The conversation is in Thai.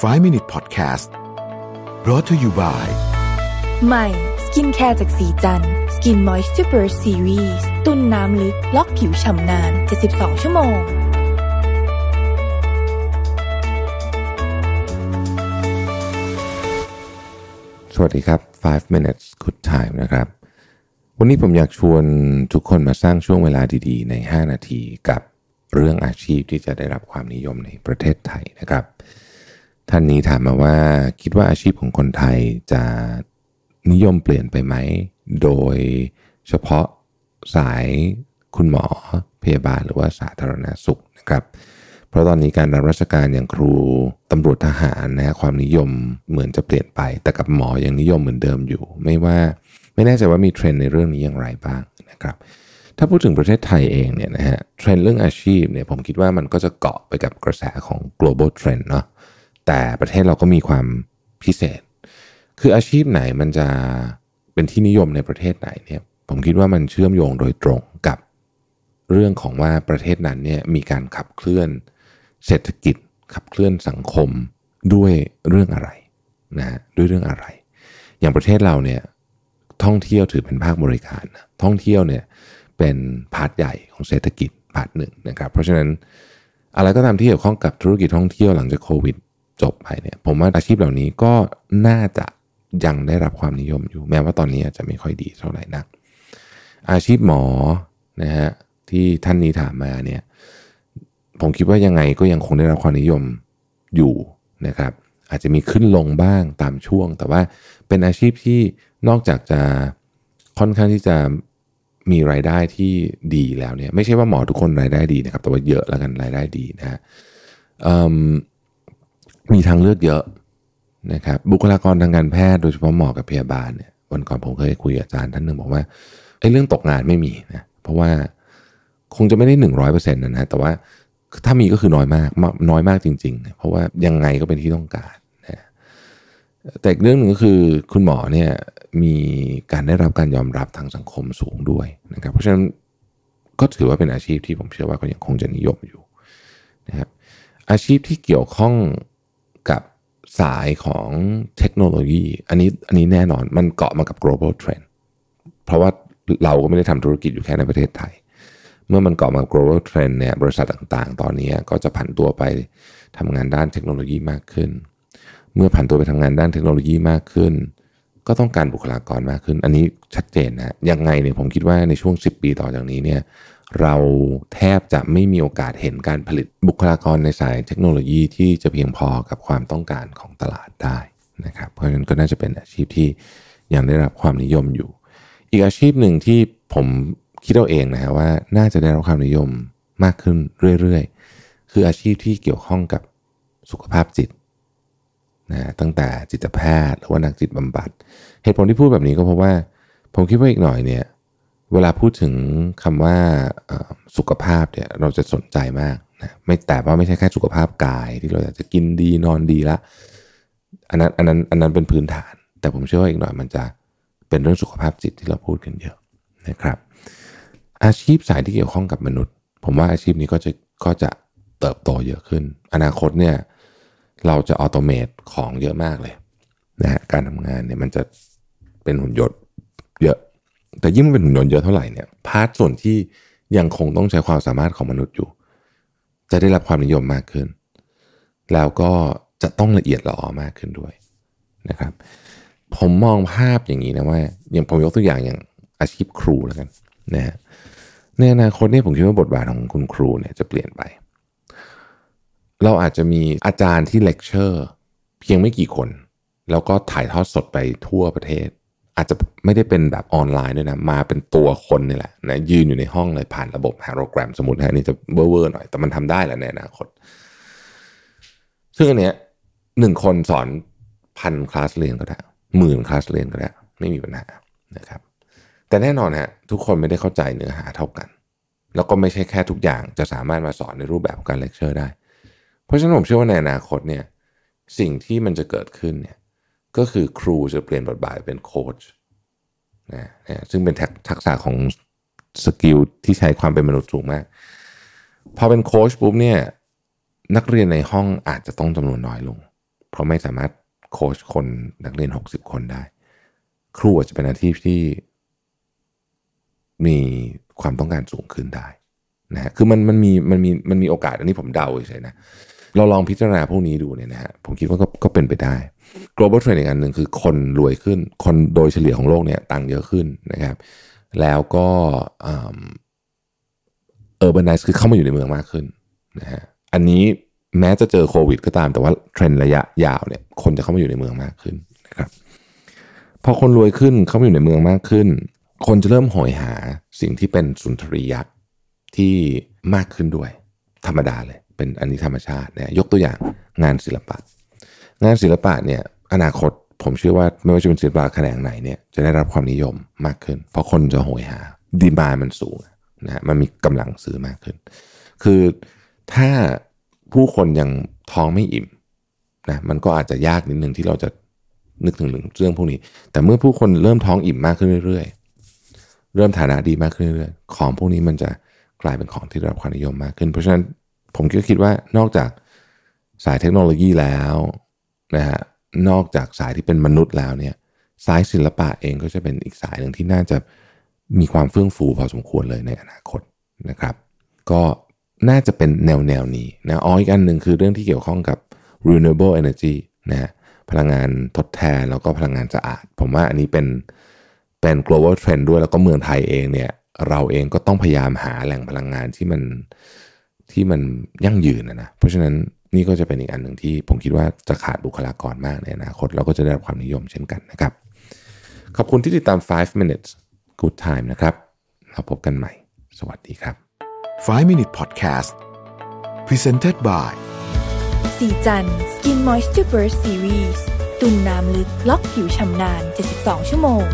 5 Minute Podcast brought to you by ใหม่ สกินแคร์จากศรีจันทร์ Skin Moisture Super Series ตุนน้ำลึก ล็อกผิวฉ่ำนาน 72 ชั่วโมง สวัสดีครับ 5 minutes good time นะครับ วันนี้ผมอยากชวนทุกคนมาสร้างช่วงเวลาดีๆ ใน 5 นาทีกับเรื่องอาชีพที่จะได้รับความนิยมในประเทศไทยนะครับ ท่านนี้ถามมาว่าคิดว่าอาชีพของคนไทยจะนิยมเปลี่ยนไปไหม โดยเฉพาะสายคุณหมอพยาบาลหรือว่าสาธารณสุขนะครับ เพราะตอนนี้การรับราชการอย่างครูตำรวจทหารนะความนิยมเหมือนจะเปลี่ยนไป แต่กับหมอยังนิยมเหมือนเดิมอยู่ ไม่ว่าไม่แน่ใจว่ามีเทรนด์ในเรื่องนี้อย่างไรบ้างนะครับ ถ้าพูดถึงประเทศไทยเองเนี่ยนะฮะเทรนด์เรื่องอาชีพเนี่ยผมคิดว่ามันก็จะเกาะไปกับกระแสของ global trend เนาะ แต่ประเทศเราก็มีความพิเศษ คืออาชีพไหนมันจะเป็นที่นิยมในประเทศไหนเนี่ย ผมคิดว่ามันเชื่อมโยงโดยตรงกับเรื่องของว่าประเทศนั้นเนี่ยมีการขับเคลื่อนเศรษฐกิจขับเคลื่อนสังคมด้วยเรื่องอะไรนะฮะด้วยเรื่องอะไร อย่างประเทศเราเนี่ยท่องเที่ยวถือเป็นภาคบริการนะท่องเที่ยวเนี่ยเป็น part ใหญ่ของเศรษฐกิจ part หนึ่งนะครับ เพราะฉะนั้นอะไรก็ตามที่เกี่ยวข้องกับธุรกิจท่องเที่ยวหลังจากโควิด จบไปเนี่ยผมว่าอาชีพเหล่านี้ก็น่าจะยังได้รับความนิยมอยู่ แม้ว่าตอนนี้อาจจะไม่ค่อยดีเท่าไหร่นัก อาชีพหมอนะฮะที่ท่านนี้ถามมาเนี่ยผมคิดว่ายังไงก็ยังคงได้รับความนิยมอยู่นะครับอาจจะมีขึ้นลงบ้างตามช่วง แต่ว่าเป็นอาชีพที่นอกจากจะค่อนข้างที่จะมีรายได้ที่ดีแล้วเนี่ยไม่ใช่ว่าหมอทุกคนรายได้ดีนะครับ แต่ว่าเยอะแล้วกันรายได้ดีนะฮะ มีทางเลือกเยอะนะครับบุคลากรทางการแพทย์โดยเฉพาะหมอกับพยาบาลเนี่ยวันก่อนผมเคยคุยกับอาจารย์ท่านหนึ่งบอกว่าไอ้เรื่องตกงานไม่มีนะเพราะว่าคงจะไม่ได้หนึ่งร้อยเปอร์เซ็นต์นะนะแต่ว่าถ้ามีก็คือน้อยมากน้อยมากจริงๆ เพราะว่ายังไงก็เป็นที่ต้องการนะแต่อีกเรื่องหนึ่งก็คือคุณหมอเนี่ยมีการได้รับการยอมรับทางสังคมสูงด้วยนะครับเพราะฉะนั้นก็ถือว่าเป็นอาชีพที่ผมเชื่อว่าก็ยังคงจะนิยมอยู่นะครับอาชีพที่เกี่ยวข้อง สายของเทคโนโลยี อันนี้อันนี้แน่นอนมันเกาะมากับ global trend เพราะว่าเราก็ไม่ได้ทำธุรกิจอยู่แค่ในประเทศไทย เมื่อมันเกาะมา global trend เนี่ยบริษัทต่างๆ ตอนนี้ก็จะผันตัวไปทำงานด้านเทคโนโลยีมากขึ้น เมื่อผันตัวไปทำงานด้านเทคโนโลยีมากขึ้น ก็ต้องการบุคลากรมากขึ้น อันนี้ชัดเจนนะยังไงเนี่ยผมคิดว่าในช่วง 10 ปีต่อจากนี้เนี่ย เราแทบจะไม่มีโอกาสเห็นการผลิตบุคลากรในสายเทคโนโลยีที่จะเพียงพอกับความต้องการของตลาดได้นะครับ เพราะฉะนั้นก็น่าจะเป็นอาชีพที่ยังได้รับความนิยมอยู่ อีกอาชีพหนึ่งที่ผมคิดเอาเองนะฮะว่าน่าจะได้รับความนิยมมากขึ้นเรื่อยๆ คืออาชีพที่เกี่ยวข้องกับสุขภาพจิตนะตั้งแต่จิตแพทย์หรือว่านักจิตบำบัด เหตุผลที่พูดแบบนี้ก็เพราะว่า ผมคิดว่าอีกหน่อยเนี่ย เวลาพูดถึงคำว่าสุขภาพเนี่ยเราจะสนใจมากนะไม่แต่ว่าไม่ใช่แค่สุขภาพกายที่เราอยากจะกินดีนอนดีละอันนั้นอันนั้นอันนั้นเป็นพื้นฐาน แต่ผมเชื่อว่าอีกหน่อยมันจะเป็นเรื่องสุขภาพจิตที่เราพูดกันเยอะนะครับ อาชีพสายที่เกี่ยวข้องกับมนุษย์ ผมว่าอาชีพนี้ก็จะก็จะเติบโตเยอะขึ้น อนาคตเนี่ยเราจะ automate ของเยอะมากเลยนะฮะการทำงานเนี่ยมันจะเป็นหุ่นยนต์เยอะ แต่ยิ่งมันเป็นหุ่นยนต์เยอะเท่าไหร่เนี่ย part ส่วนที่ยังคงต้องใช้ความสามารถของมนุษย์อยู่ จะได้รับความนิยมมากขึ้น แล้วก็จะต้องละเอียดละออมากขึ้นด้วยนะครับ ผมมองภาพอย่างนี้นะว่า อย่างผมยกตัวอย่างอย่างอาชีพครูแล้วกันนะฮะในอนาคตเนี่ยผมคิดว่าบทบาทของคุณครูเนี่ยจะเปลี่ยนไป เราอาจจะมีอาจารย์ที่เลคเชอร์เพียงไม่กี่คน แล้วก็ถ่ายทอดสดไปทั่วประเทศ อาจจะไม่ได้เป็นแบบออนไลน์ด้วยนะ มาเป็นตัวคนนี่แหละนะยืนอยู่ในห้องเลยผ่านระบบโฮโลแกรมสมมตินะนี่จะเวอร์ๆหน่อย แต่มันทำได้แหละในอนาคต ซึ่งอันเนี้ยหนึ่งคนสอนพันคลาสเรียนก็ได้หมื่นคลาสเรียนก็ได้ ไม่มีปัญหานะครับ แต่แน่นอนฮะทุกคนไม่ได้เข้าใจเนื้อหาเท่ากัน แล้วก็ไม่ใช่แค่ทุกอย่างจะสามารถมาสอนในรูปแบบการเลคเชอร์ได้ เพราะฉะนั้นผมเชื่อว่าในอนาคตเนี่ย สิ่งที่มันจะเกิดขึ้นเนี่ย ก็คือครูจะเปลี่ยนบทบาทเป็นโค้ชนะนะซึ่งเป็นทักษะของ skill ที่ใช้ความเป็นมนุษย์สูงมาก พอเป็นโค้ชปุ๊บเนี่ยนักเรียนในห้องอาจจะต้องจำนวนน้อยลง เพราะไม่สามารถโค้ชคนนักเรียน 60 คนได้ ครูอาจจะเป็นอาชีพที่มีความต้องการสูงขึ้นได้นะฮะคือมันมันมีมันมีมันมีโอกาสอันนี้ผมเดาเฉยๆนะ เราลองพิจารณาพวกนี้ดูเนี่ยนะฮะผมคิดว่าก็ก็เป็นไปได้ global trend อีกอันหนึ่งคือคนรวยขึ้น คนโดยเฉลี่ยของโลกเนี่ยตังเยอะขึ้นนะครับ แล้วก็ urbanize คือเข้ามาอยู่ในเมืองมากขึ้นนะฮะอันนี้แม้จะเจอโควิดก็ตามแต่ว่าเทรนด์ระยะยาวเนี่ยคนจะเข้ามาอยู่ในเมืองมากขึ้นนะครับพอคนรวยขึ้นเข้ามาอยู่ในเมืองมากขึ้น คนจะเริ่มโหยหาสิ่งที่เป็นสุนทรียักษ์ที่มากขึ้นด้วย ธรรมดาเลย เป็นอันนี้ธรรมชาติเนี่ยยกตัวอย่างงานศิลปะ งานศิลปะเนี่ยอนาคตผมเชื่อว่าไม่ว่าจะเป็นศิลปะแขนงไหนเนี่ยจะได้รับความนิยมมากขึ้น เพราะคนจะโหยหาดีมามันสูงนะฮะมันมีกำลังซื้อมากขึ้น คือถ้าผู้คนยังท้องไม่อิ่มนะมันก็อาจจะยากนิดนึงที่เราจะนึกถึงเรื่องพวกนี้ แต่เมื่อผู้คนเริ่มท้องอิ่มมากขึ้นเรื่อยๆ เริ่มฐานะดีมากขึ้นเรื่อยๆ ของพวกนี้มันจะกลายเป็นของที่ได้รับความนิยมมากขึ้น เพราะฉะนั้นผมก็คิดว่านอกจากสายเทคโนโลยีแล้ว นะฮะนอกจากสายที่เป็นมนุษย์แล้วเนี่ยสายศิลปะเองก็จะเป็นอีกสายหนึ่งที่น่าจะมีความเฟื่องฟูพอสมควรเลยในอนาคตนะครับ ก็น่าจะเป็นแนวแนวนี้นะอ๋ออีกอันหนึ่งคือเรื่องที่เกี่ยวข้องกับ renewable energy นะฮะพลังงานทดแทนแล้วก็พลังงานสะอาด ผมว่าอันนี้เป็นเป็น global trend ด้วยแล้วก็เมืองไทยเองเนี่ยเราเองก็ต้องพยายามหาแหล่งพลังงานที่มันที่มันยั่งยืนนะนะเพราะฉะนั้น นี่ก็จะเป็นอีกอันหนึ่งที่ผมคิดว่าจะขาดบุคลากรมากในอนาคตเราก็จะได้รับความนิยมเช่นกันนะครับ ขอบคุณที่ติดตาม 5 minutes good time นะครับ เราพบกันใหม่ สวัสดีครับ 5 Minute Podcast Presented by สีจัน Skin Moisture Burst Series ตุ่มน้ำลึกล็อกผิวชำนาน 72 ชั่วโมง